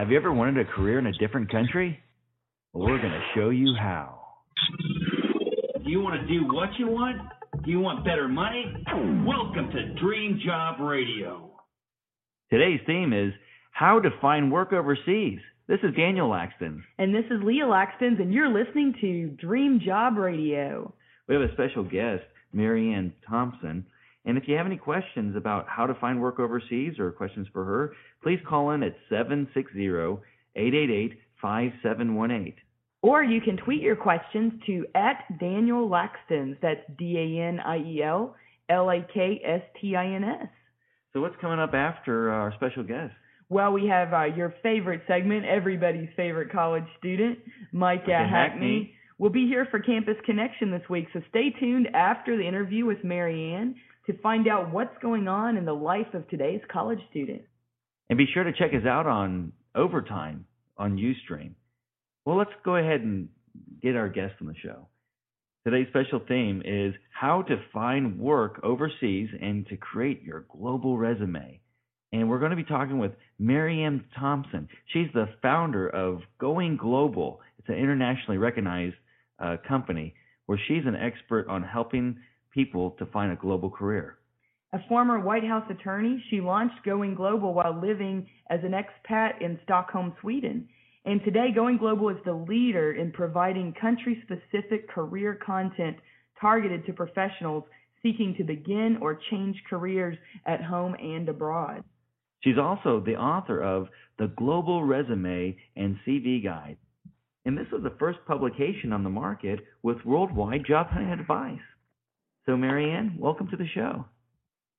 Have you ever wanted a career in a different country? Well, we're going to show you how. Do you want to do what you want? Do you want better money? Welcome to Dream Job Radio. Today's theme is how to find work overseas. This is Daniel Lakstins. And this is Leah Lakstins, and you're listening to Dream Job Radio. We have a special guest, Marianne Thompson. And if you have any questions about how to find work overseas or questions for her, please call in at 760 888 5718. Or you can tweet your questions to at Daniel Lakstins. That's D A N I E L L A K S T I N S. So, what's coming up after our special guest? Well, we have uh, your favorite segment, everybody's favorite college student, Mike Micah Hackney. Hackney. will be here for Campus Connection this week, so stay tuned after the interview with Marianne to find out what's going on in the life of today's college student. And be sure to check us out on Overtime on Ustream. Well, let's go ahead and get our guest on the show. Today's special theme is how to find work overseas and to create your global resume. And we're going to be talking with Marianne Thompson. She's the founder of Going Global. It's an internationally recognized uh, company where she's an expert on helping people to find a global career. A former White House attorney, she launched Going Global while living as an expat in Stockholm, Sweden. And today, Going Global is the leader in providing country specific career content targeted to professionals seeking to begin or change careers at home and abroad. She's also the author of The Global Resume and CV Guide. And this was the first publication on the market with worldwide job hunting advice. So, Marianne, welcome to the show.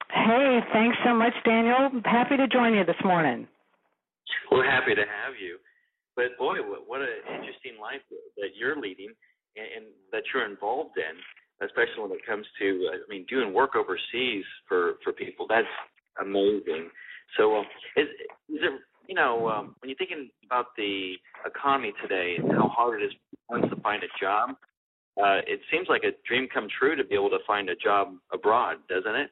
Hey, thanks so much, Daniel. Happy to join you this morning. We're happy to have you. But boy, what, what an interesting life that you're leading and, and that you're involved in, especially when it comes to, I mean, doing work overseas for for people. That's amazing. So, um, is is there, you know, um, when you're thinking about the economy today and how hard it is for us to find a job, uh, it seems like a dream come true to be able to find a job abroad, doesn't it?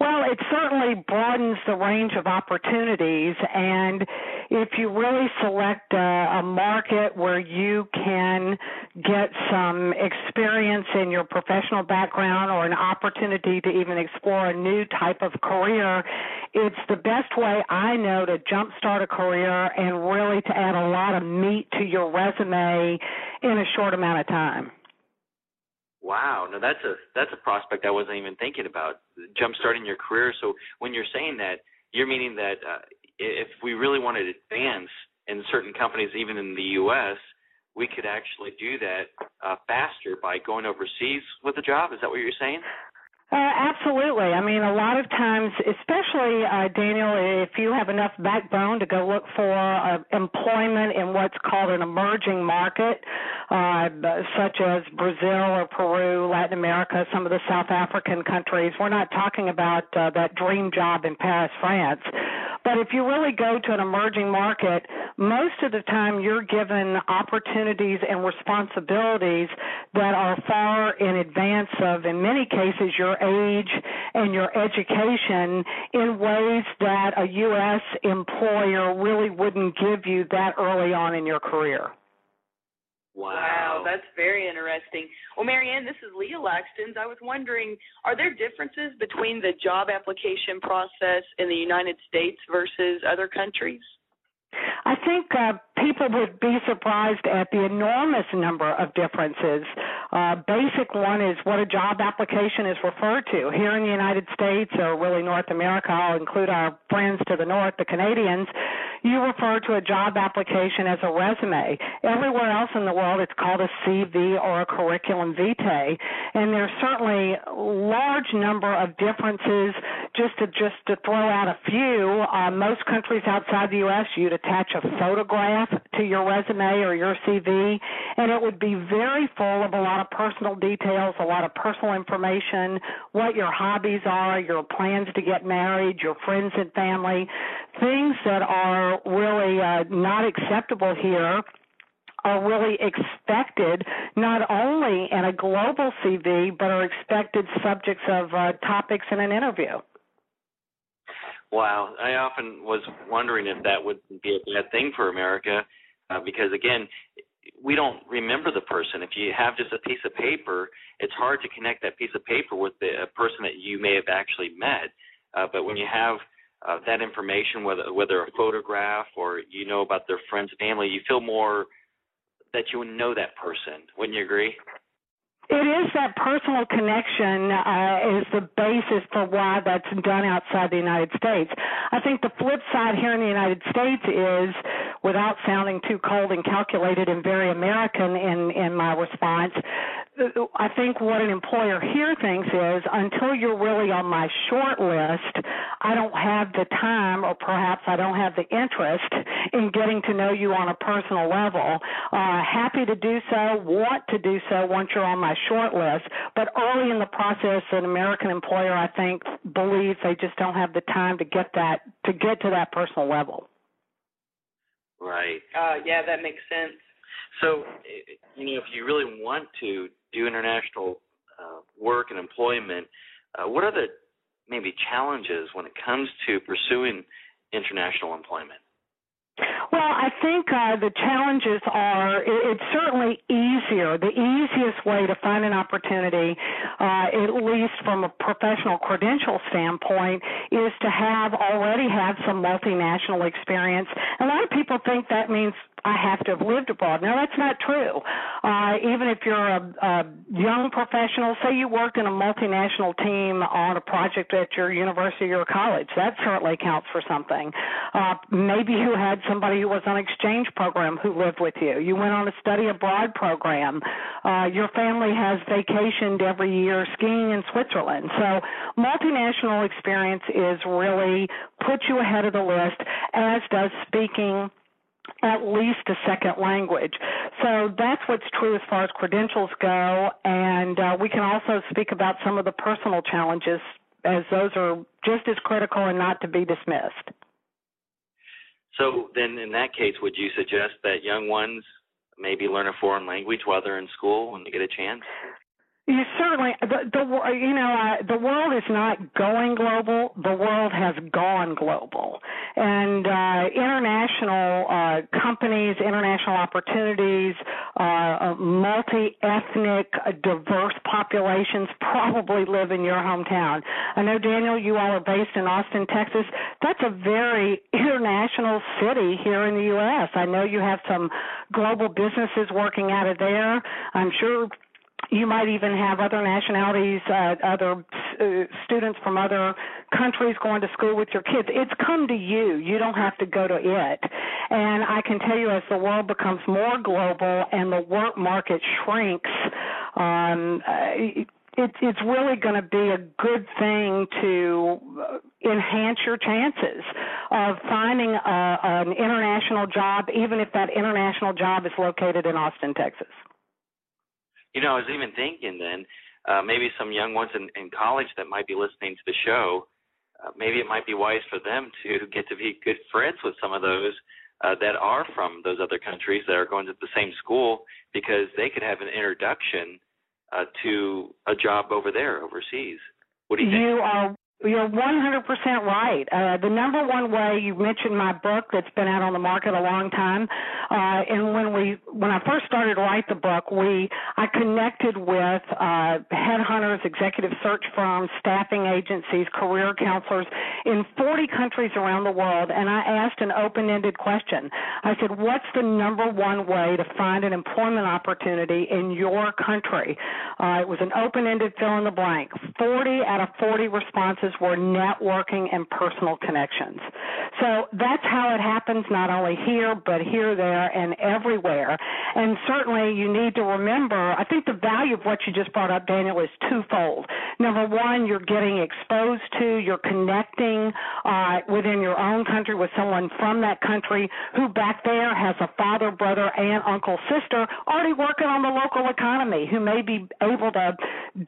Well, it certainly broadens the range of opportunities, and if you really select a, a market where you can get some experience in your professional background or an opportunity to even explore a new type of career, it's the best way I know to jumpstart a career and really to add a lot of meat to your resume in a short amount of time. Wow, no, that's a that's a prospect I wasn't even thinking about. Jump starting your career. So when you're saying that, you're meaning that uh, if we really wanted to advance in certain companies, even in the U.S., we could actually do that uh, faster by going overseas with a job. Is that what you're saying? Uh, absolutely. I mean, a lot of times, especially uh, Daniel, if you have enough backbone to go look for uh, employment in what's called an emerging market, uh, such as Brazil or Peru, Latin America, some of the South African countries, we're not talking about uh, that dream job in Paris, France. But if you really go to an emerging market, most of the time you're given opportunities and responsibilities that are far in advance of, in many cases, your age and your education in ways that a U.S. employer really wouldn't give you that early on in your career. Wow. that's very interesting. Well, Marianne, this is Leah Lakstins. I was wondering, are there differences between the job application process in the United States versus other countries? I think uh, people would be surprised at the enormous number of differences. Uh, basic one is what a job application is referred to. Here in the United States, or really North America, I'll include our friends to the north, the Canadians, you refer to a job application as a resume. Everywhere else in the world, it's called a CV or a curriculum vitae. And there's certainly large number of differences. Just to just to throw out a few, uh, most countries outside the U.S. you'd attach a photograph to your resume or your CV, and it would be very full of a lot of personal details, a lot of personal information, what your hobbies are, your plans to get married, your friends and family, things that are really uh, not acceptable here are really expected not only in a global CV, but are expected subjects of uh, topics in an interview. Wow, I often was wondering if that would be a bad thing for America, uh, because again, we don't remember the person. If you have just a piece of paper, it's hard to connect that piece of paper with the person that you may have actually met. Uh, but when you have uh, that information, whether whether a photograph or you know about their friends family, you feel more that you know that person. Wouldn't you agree? It is that personal connection uh, is the basis for why that's done outside the United States. I think the flip side here in the United States is, without sounding too cold and calculated and very American in in my response, I think what an employer here thinks is until you're really on my short list, I don't have the time or perhaps I don't have the interest in getting to know you on a personal level. Uh, happy to do so, want to do so once you're on my short list, but early in the process, an American employer, I think, believes they just don't have the time to get that, to get to that personal level. Right. Uh, yeah, that makes sense. So, you know, if you really want to do international uh, work and employment, uh, what are the maybe challenges when it comes to pursuing international employment? Well, I think uh, the challenges are it's certainly easier. The easiest way to find an opportunity, uh, at least from a professional credential standpoint, is to have already have some multinational experience. A lot of people think that means I have to have lived abroad. Now that's not true. Uh, even if you're a, a young professional, say you worked in a multinational team on a project at your university or college, that certainly counts for something. Uh, maybe you had somebody who was on exchange program who lived with you. You went on a study abroad program. Uh, your family has vacationed every year skiing in Switzerland. So multinational experience is really put you ahead of the list, as does speaking at least a second language. So that's what's true as far as credentials go. And uh, we can also speak about some of the personal challenges, as those are just as critical and not to be dismissed. So then, in that case, would you suggest that young ones maybe learn a foreign language while they're in school when they get a chance? You certainly the, the you know uh, the world is not going global. The world has gone global, and uh, international uh, companies, international opportunities, uh, multi-ethnic, diverse populations probably live in your hometown. I know Daniel, you all are based in Austin, Texas. That's a very international city here in the U.S. I know you have some global businesses working out of there. I'm sure you might even have other nationalities, uh, other uh, students from other countries going to school with your kids. It's come to you. You don't have to go to it. And I can tell you, as the world becomes more global and the work market shrinks, um, uh, it, it's really going to be a good thing to uh, enhance your chances of finding a, an international job, even if that international job is located in Austin, Texas. You know, I was even thinking then uh, maybe some young ones in, in college that might be listening to the show. Uh, maybe it might be wise for them to get to be good friends with some of those uh, that are from those other countries that are going to the same school because they could have an introduction uh, to a job over there overseas. What do you think? You are you're 100% right. Uh, the number one way you mentioned my book that's been out on the market a long time, uh, and when we when I first started to write the book, we I connected with uh, headhunters, executive search firms, staffing agencies, career counselors in 40 countries around the world, and I asked an open-ended question. I said, "What's the number one way to find an employment opportunity in your country?" Uh, it was an open-ended fill in the blank. 40 out of 40 responses were networking and personal connections. So that's how it happens not only here, but here, there, and everywhere. And certainly you need to remember, I think the value of what you just brought up, Daniel, is twofold. Number one, you're getting exposed to, you're connecting uh, within your own country with someone from that country who back there has a father, brother, aunt, uncle, sister already working on the local economy who may be able to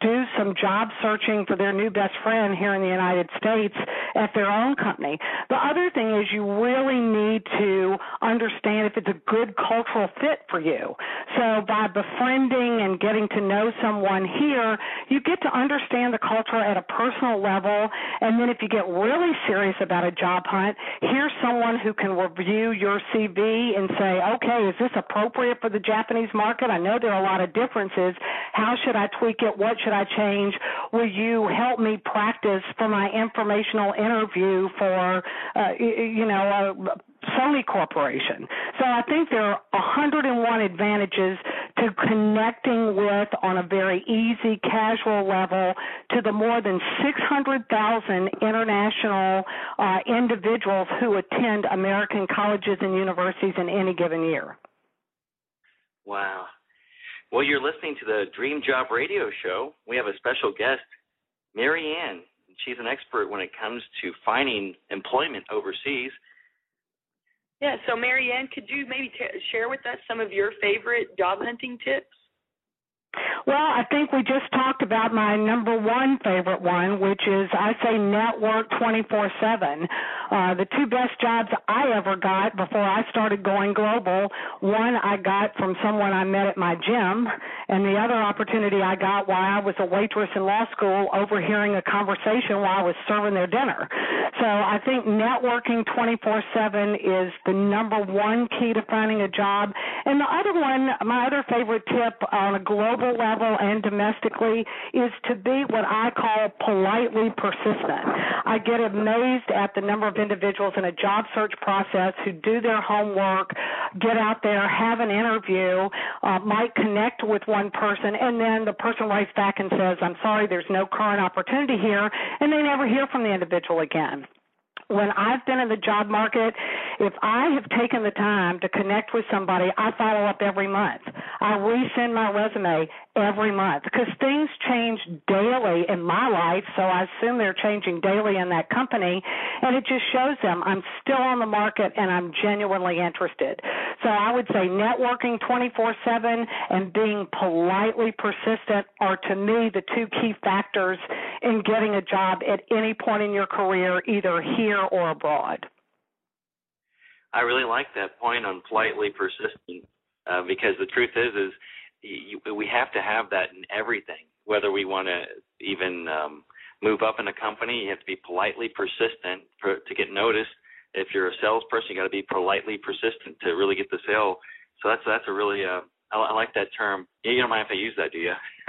do some job searching for their new best friend here in the United States at their own company. The other thing is you really need to to understand if it's a good cultural fit for you. So by befriending and getting to know someone here, you get to understand the culture at a personal level. And then if you get really serious about a job hunt, here's someone who can review your CV and say, okay, is this appropriate for the Japanese market? I know there are a lot of differences. How should I tweak it? What should I change? Will you help me practice for my informational interview for, uh, you know, a Sony Corporation. So I think there are 101 advantages to connecting with on a very easy, casual level to the more than 600,000 international uh, individuals who attend American colleges and universities in any given year. Wow. Well, you're listening to the Dream Job Radio Show. We have a special guest, Marianne. She's an expert when it comes to finding employment overseas. Yeah, so Marianne, could you maybe t- share with us some of your favorite job hunting tips? Well, I think we just talked about my number one favorite one, which is I say network 24 7. Uh, the two best jobs I ever got before I started going global, one I got from someone I met at my gym, and the other opportunity I got while I was a waitress in law school overhearing a conversation while I was serving their dinner. So I think networking 24 7 is the number one key to finding a job. And the other one, my other favorite tip on a global level and domestically, is to be what I call politely persistent. I get amazed at the number of individuals in a job search process who do their homework, get out there, have an interview, uh, might connect with one person, and then the person writes back and says, I'm sorry, there's no current opportunity here, and they never hear from the individual again when I've been in the job market, if I have taken the time to connect with somebody, I follow up every month. I resend my resume every month because things change daily in my life, so I assume they're changing daily in that company, and it just shows them I'm still on the market and I'm genuinely interested. So I would say networking 24/7 and being politely persistent are to me the two key factors in getting a job at any point in your career, either here or abroad. I really like that point on politely persistent uh, because the truth is is you, we have to have that in everything. Whether we want to even um, move up in a company, you have to be politely persistent to get noticed. If you're a salesperson, you got to be politely persistent to really get the sale. So that's that's a really uh, I, I like that term. You don't mind if I use that, do you?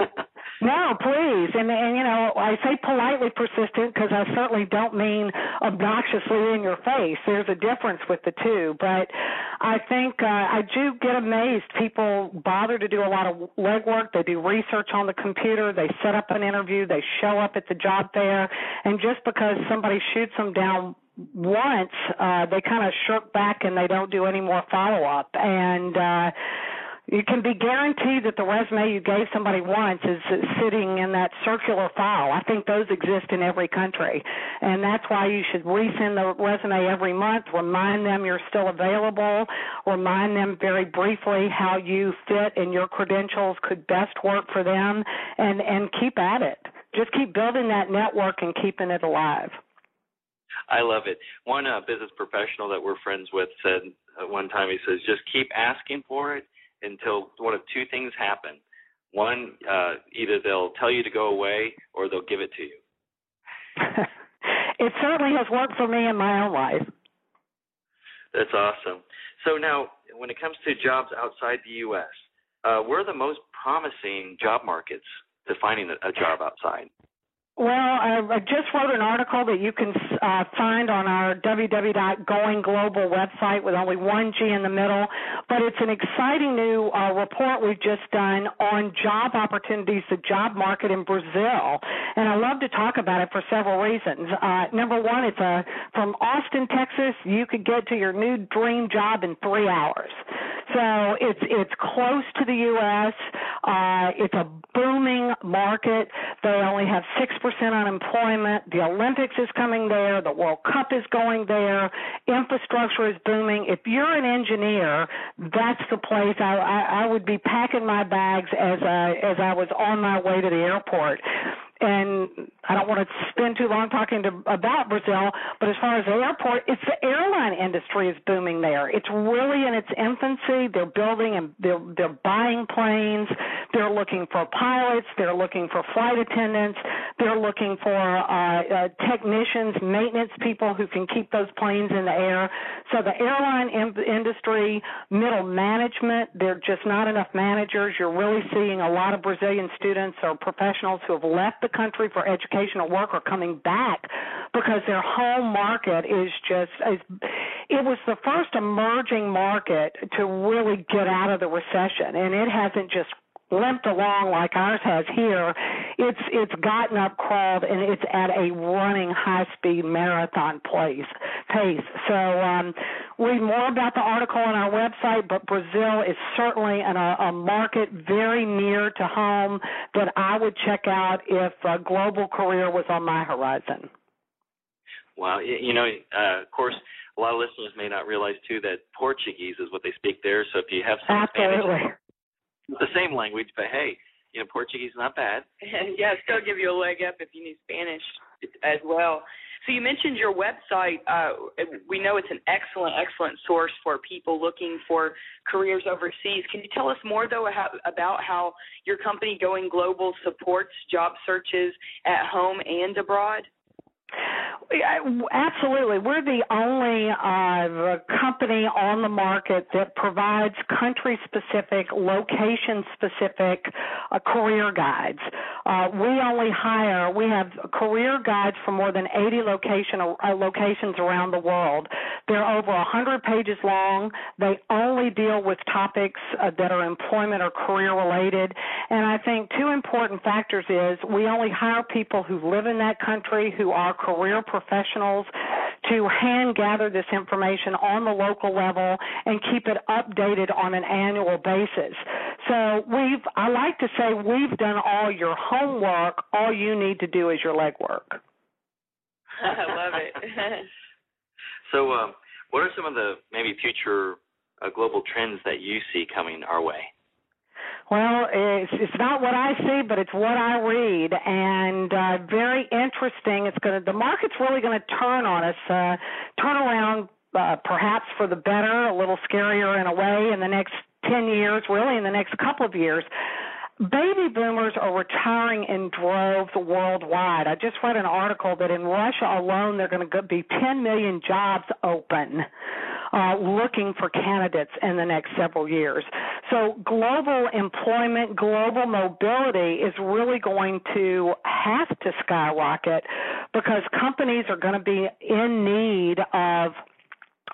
no, please. And and you know, I say politely persistent because I certainly don't mean obnoxiously in your face. There's a difference with the two, but I think uh, I do get amazed. People bother to do a lot of legwork. They do research on the computer. They set up an interview. They show up at the job fair, and just because somebody shoots them down once, uh, they kind of shirk back and they don't do any more follow up. And uh, you can be guaranteed that the resume you gave somebody once is sitting in that circular file. I think those exist in every country. And that's why you should resend the resume every month, remind them you're still available, remind them very briefly how you fit and your credentials could best work for them, and, and keep at it. Just keep building that network and keeping it alive. I love it. One uh, business professional that we're friends with said uh, one time, he says, just keep asking for it until one of two things happen. One, uh, either they'll tell you to go away or they'll give it to you. it certainly has worked for me in my own life. That's awesome. So now, when it comes to jobs outside the U.S., uh, where are the most promising job markets to finding a job outside? Well, I just wrote an article that you can uh, find on our www.goinglobal website with only one G in the middle. But it's an exciting new uh, report we've just done on job opportunities, the job market in Brazil. And I love to talk about it for several reasons. Uh, number one, it's a, from Austin, Texas, you could get to your new dream job in three hours. So it's it's close to the U.S. Uh, it's a booming market. They only have six percent unemployment. The Olympics is coming there. The World Cup is going there. Infrastructure is booming. If you're an engineer, that's the place I, I, I would be packing my bags as I, as I was on my way to the airport. and I don't want to spend too long talking to, about Brazil, but as far as the airport, it's the airline industry is booming there. It's really in its infancy. They're building and they're they're buying planes. They're looking for pilots. They're looking for flight attendants. They're looking for uh, uh, technicians, maintenance people who can keep those planes in the air. So the airline in- industry, middle management, they're just not enough managers. You're really seeing a lot of Brazilian students or professionals who have left the country for educational work are coming back because their home market is just is, it was the first emerging market to really get out of the recession and it hasn't just limped along like ours has here, it's it's gotten up, crawled, and it's at a running high speed marathon place pace. So um, read more about the article on our website. But Brazil is certainly an, a, a market very near to home that I would check out if a global career was on my horizon. Wow, you know, uh, of course, a lot of listeners may not realize too that Portuguese is what they speak there. So if you have some Absolutely. Spanish the same language, but hey, you know, Portuguese is not bad. And yeah, still give you a leg up if you need Spanish as well. So you mentioned your website. Uh, we know it's an excellent, excellent source for people looking for careers overseas. Can you tell us more though about how your company Going Global supports job searches at home and abroad? Absolutely. We're the only uh, company on the market that provides country specific, location specific uh, career guides. Uh, we only hire, we have career guides for more than 80 location, uh, locations around the world. They're over 100 pages long. They only deal with topics uh, that are employment or career related. And I think two important factors is we only hire people who live in that country, who are career professionals to hand gather this information on the local level and keep it updated on an annual basis. So we've, I like to say we've done all your homework. All you need to do is your legwork. I love it. so, um, what are some of the maybe future uh, global trends that you see coming our way? Well, it's it's not what I see, but it's what I read, and uh, very interesting. It's going to the market's really going to turn on us, uh, turn around uh, perhaps for the better, a little scarier in a way in the next ten years, really in the next couple of years. Baby boomers are retiring in droves worldwide. I just read an article that in Russia alone, there are going to be 10 million jobs open uh, looking for candidates in the next several years. So global employment, global mobility is really going to have to skyrocket because companies are going to be in need of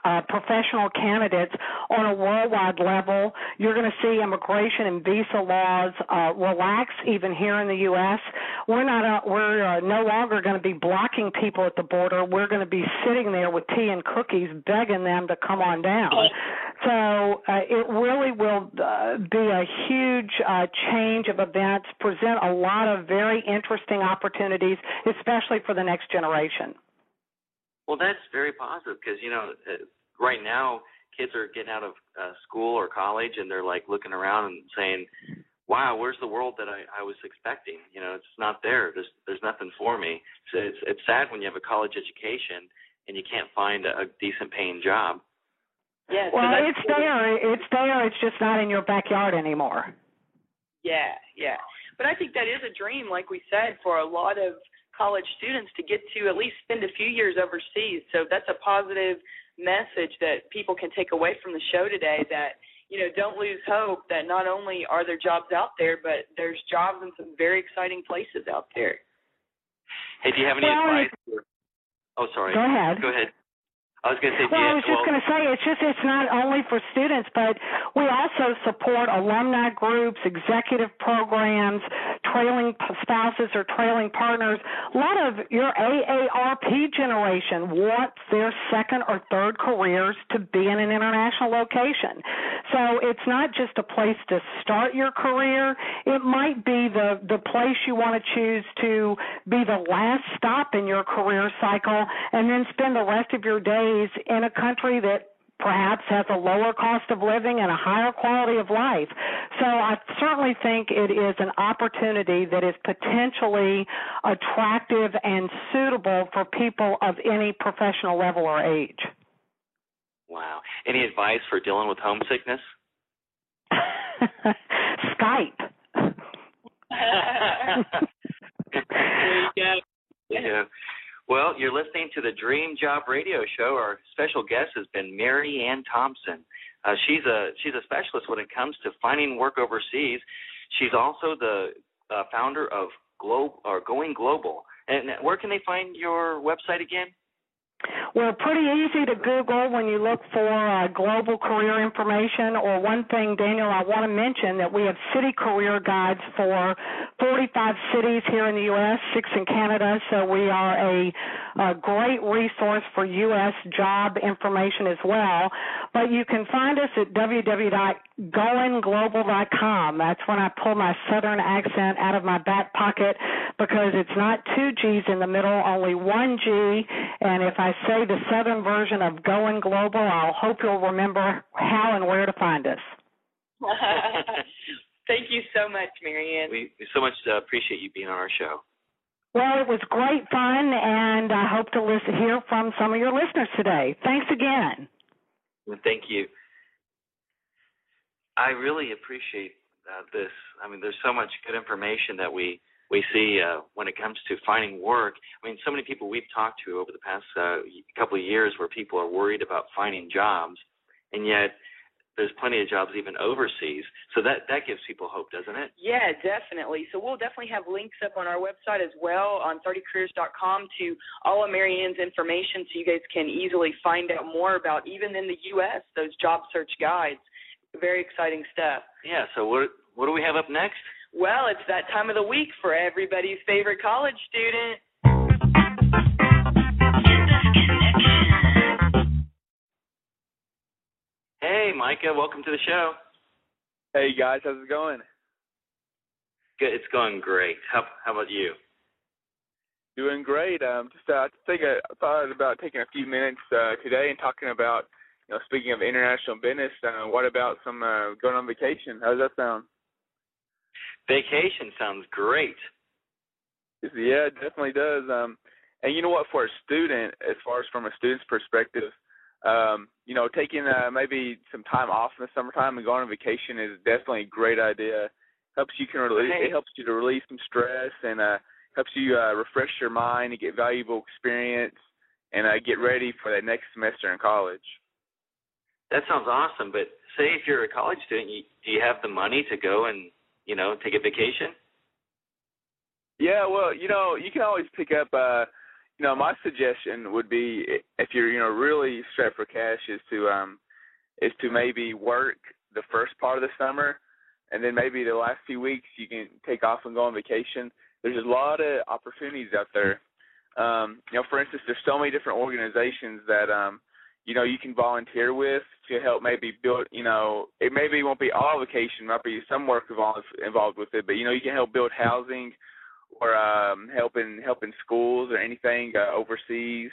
uh, professional candidates on a worldwide level. You're going to see immigration and visa laws uh, relax even here in the U.S. We're not uh, we're uh, no longer going to be blocking people at the border. We're going to be sitting there with tea and cookies, begging them to come on down. So uh, it really will uh, be a huge uh, change of events, present a lot of very interesting opportunities, especially for the next generation. Well, that's very positive because you know uh, right now kids are getting out of uh, school or college and they're like looking around and saying, "Wow, where's the world that I, I was expecting? You know, it's not there. There's there's nothing for me." So it's it's sad when you have a college education and you can't find a, a decent paying job. Yeah. Well, so it's there. It's there. It's just not in your backyard anymore. Yeah, yeah. But I think that is a dream, like we said, for a lot of college students to get to at least spend a few years overseas. So that's a positive message that people can take away from the show today that you know don't lose hope that not only are there jobs out there but there's jobs in some very exciting places out there. Hey do you have any well, advice oh sorry. go ahead. Go ahead I was going to say, well, yeah, I was just well, going to say, it's just it's not only for students, but we also support alumni groups, executive programs, trailing spouses or trailing partners. A lot of your AARP generation wants their second or third careers to be in an international location. So it's not just a place to start your career. It might be the the place you want to choose to be the last stop in your career cycle, and then spend the rest of your days in a country that perhaps has a lower cost of living and a higher quality of life. So I certainly think it is an opportunity that is potentially attractive and suitable for people of any professional level or age. Wow. Any advice for dealing with homesickness? Skype. yeah. yeah. Well, you're listening to the Dream Job Radio Show. Our special guest has been Mary Ann Thompson. Uh, she's a she's a specialist when it comes to finding work overseas. She's also the uh, founder of Globe or Going Global. And where can they find your website again? Well, pretty easy to Google when you look for uh, global career information. Or one thing, Daniel, I want to mention that we have city career guides for 45 cities here in the U.S., six in Canada. So we are a, a great resource for U.S. job information as well. But you can find us at www.goinglobal.com. That's when I pull my southern accent out of my back pocket because it's not two G's in the middle, only one G. And if I say the southern version of Going Global, I'll hope you'll remember how and where to find us. Thank you so much, Marianne. We, we so much uh, appreciate you being on our show. Well, it was great fun, and I hope to listen, hear from some of your listeners today. Thanks again. Thank you. I really appreciate uh, this. I mean, there's so much good information that we we see uh, when it comes to finding work. I mean, so many people we've talked to over the past uh, couple of years where people are worried about finding jobs, and yet there's plenty of jobs even overseas. So that that gives people hope, doesn't it? Yeah, definitely. So we'll definitely have links up on our website as well on 30careers.com to all of Marianne's information, so you guys can easily find out more about even in the U.S. those job search guides. Very exciting stuff. Yeah. So what what do we have up next? Well, it's that time of the week for everybody's favorite college student. Hey, Micah, welcome to the show. Hey guys, how's it going? Good, it's going great. How how about you? Doing great. Um, just uh, I think I thought about taking a few minutes uh, today and talking about, you know, speaking of international business. Uh, what about some uh, going on vacation? How does that sound? Vacation sounds great. Yeah, it definitely does. Um, and you know what? For a student, as far as from a student's perspective, um, you know, taking uh, maybe some time off in the summertime and going on vacation is definitely a great idea. Helps you can release. It helps you to release some stress and uh, helps you uh, refresh your mind and get valuable experience and uh, get ready for that next semester in college. That sounds awesome. But say if you're a college student, you, do you have the money to go and you know, take a vacation? Yeah, well, you know, you can always pick up. uh You know, my suggestion would be if you're, you know, really strapped for cash, is to um is to maybe work the first part of the summer, and then maybe the last few weeks you can take off and go on vacation. There's a lot of opportunities out there. Um, you know, for instance, there's so many different organizations that um you know you can volunteer with to help maybe build you know it maybe won't be all vacation might be some work involved involved with it but you know you can help build housing or um helping helping schools or anything uh, overseas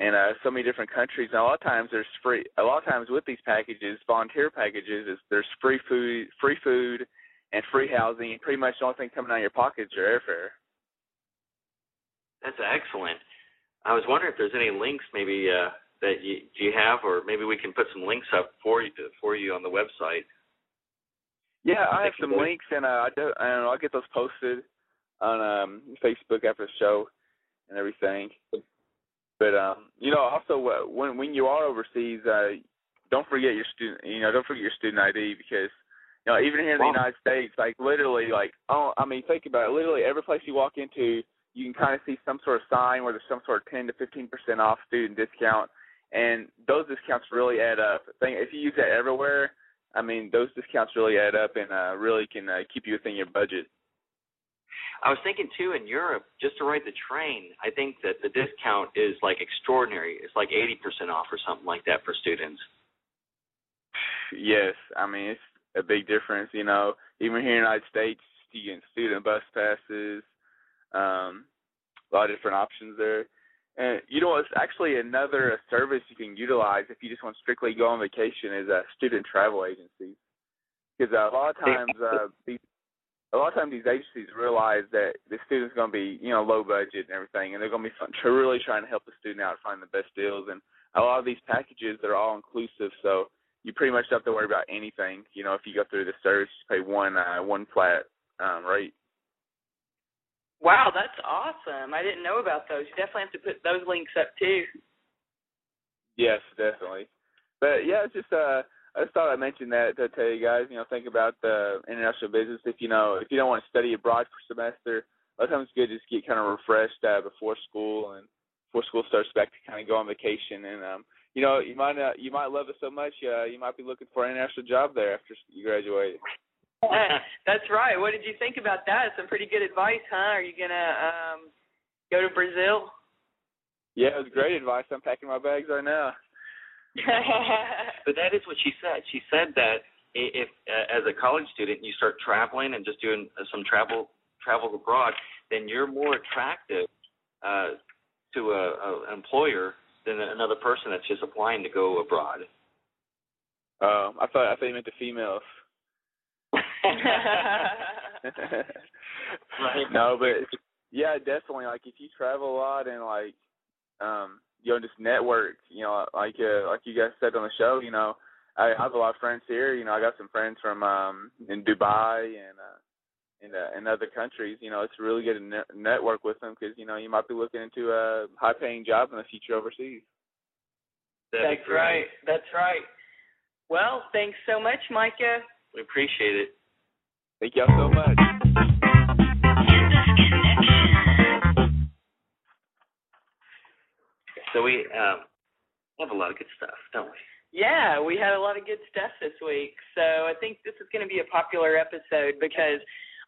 and uh so many different countries. And a lot of times there's free a lot of times with these packages volunteer packages is there's free food free food and free housing and pretty much the only thing coming out of your pocket is your airfare. That's excellent. I was wondering if there's any links maybe uh that you do you have, or maybe we can put some links up for you for you on the website. Yeah, I have some links, and uh, I do, and I'll get those posted on um, Facebook after the show and everything. But um, you know, also uh, when when you are overseas, uh, don't forget your student. You know, don't forget your student ID because you know even here in the United States, like literally, like oh, I mean, think about it. Literally, every place you walk into, you can kind of see some sort of sign where there's some sort of 10 to 15 percent off student discount and those discounts really add up. If you use that everywhere, I mean, those discounts really add up and uh, really can uh, keep you within your budget. I was thinking too in Europe, just to ride the train, I think that the discount is like extraordinary. It's like 80% off or something like that for students. Yes, I mean it's a big difference. You know, even here in the United States, you get student bus passes, um, a lot of different options there. And you know, it's actually another service you can utilize if you just want to strictly go on vacation is uh, student travel agencies. because uh, a lot of times uh, these a lot of times these agencies realize that the student's going to be you know low budget and everything, and they're going to be fun, really trying to help the student out find the best deals. And a lot of these packages they're all inclusive, so you pretty much don't have to worry about anything. You know, if you go through the service, you pay one uh, one flat um, rate. Wow, that's awesome. I didn't know about those. You definitely have to put those links up too. Yes, definitely. But yeah, it's just uh I just thought I'd mention that to tell you guys, you know, think about the international business. If you know, if you don't want to study abroad for a semester, a lot of times it's good to just get kind of refreshed uh, before school and before school starts back to kind of go on vacation. And um, you know, you might uh, you might love it so much, uh, you might be looking for an international job there after you graduate. That's right. What did you think about that? Some pretty good advice, huh? Are you gonna um go to Brazil? Yeah, it was great advice. I'm packing my bags right now. but that is what she said. She said that if, uh, as a college student, you start traveling and just doing uh, some travel travel abroad, then you're more attractive uh, to a, a an employer than another person that's just applying to go abroad. Um, I thought I thought you meant the females. Right. No, but yeah, definitely. Like if you travel a lot and like um you know just network, you know, like uh, like you guys said on the show, you know, I, I have a lot of friends here. You know, I got some friends from um in Dubai and uh in uh, in other countries. You know, it's really good to ne- network with them because you know you might be looking into a high paying job in the future overseas. That'd That's right. That's right. Well, thanks so much, Micah. We appreciate it. Thank y'all so much. So we um, have a lot of good stuff, don't we? Yeah, we had a lot of good stuff this week. So I think this is going to be a popular episode because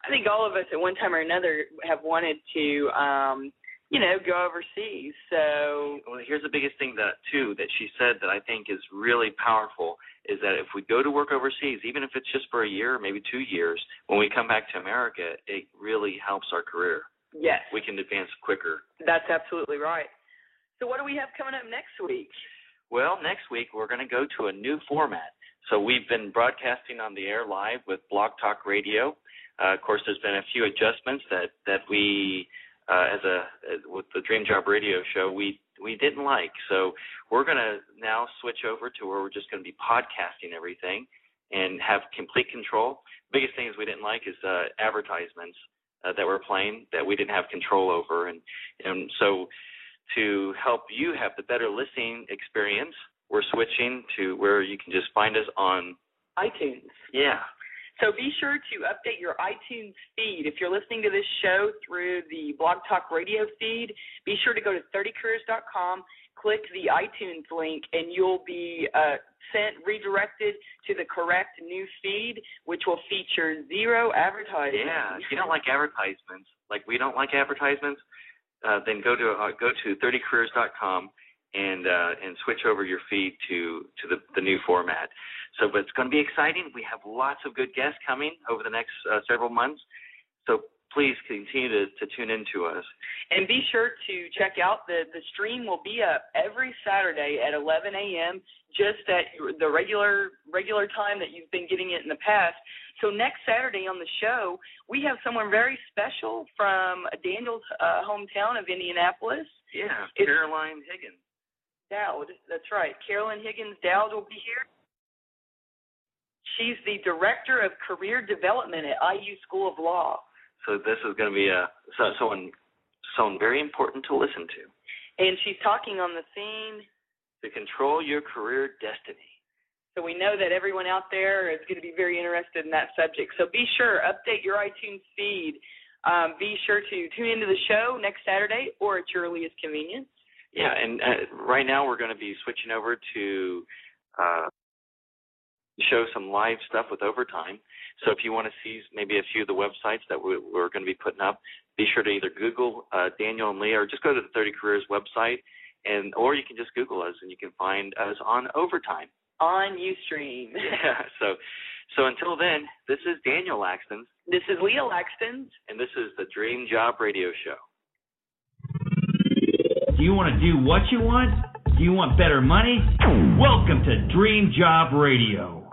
I think all of us at one time or another have wanted to, um, you know, go overseas. So Well, here's the biggest thing that too that she said that I think is really powerful is that if we go to work overseas, even if it's just for a year, maybe two years, when we come back to America, it really helps our career. yes, We can advance quicker. that's absolutely right. So what do we have coming up next week? Well, next week we're going to go to a new format. So we've been broadcasting on the air live with Blog Talk Radio. Uh, of course, there's been a few adjustments that that we, uh, as a with the Dream Job Radio show, we we didn't like. So we're going to now switch over to where we're just going to be podcasting everything and have complete control. Biggest things we didn't like is uh, advertisements uh, that we're playing that we didn't have control over, and and so to help you have the better listening experience, we're switching to where you can just find us on. iTunes. Yeah, So be sure to update your iTunes feed. If you're listening to this show through the Blog Talk Radio feed, be sure to go to 30careers.com, click the iTunes link, and you'll be uh, sent redirected to the correct new feed, which will feature zero advertising. yeah. If you don't like advertisements, like we don't like advertisements, uh, then go to uh, go to 30careers.com and uh, and switch over your feed to to the the new format. So, but it's going to be exciting. We have lots of good guests coming over the next uh, several months. So please continue to, to tune in to us. And be sure to check out the the stream will be up every Saturday at 11 a.m. just at the regular regular time that you've been getting it in the past. So next Saturday on the show, we have someone very special from Daniel's uh, hometown of Indianapolis. Yeah, It's- Caroline Higgins. Dowd, that's right. Carolyn Higgins Dowd will be here. She's the director of career development at IU School of Law. So this is going to be a so, someone someone very important to listen to And she's talking on the theme to control your career destiny. So we know that everyone out there is going to be very interested in that subject. So be sure, update your iTunes feed. Um, be sure to tune into the show next Saturday or at your earliest convenience. Yeah, and uh, right now we're going to be switching over to uh, show some live stuff with overtime. So if you want to see maybe a few of the websites that we, we're going to be putting up, be sure to either Google uh, Daniel and Leah or just go to the 30 Careers website, and or you can just Google us and you can find us on overtime. On Ustream. Yeah. So so until then, this is Daniel Lakstins, This is Leah Lakstins. and this is the Dream Job Radio Show. Do you want to do what you want? Do you want better money? Welcome to Dream Job Radio.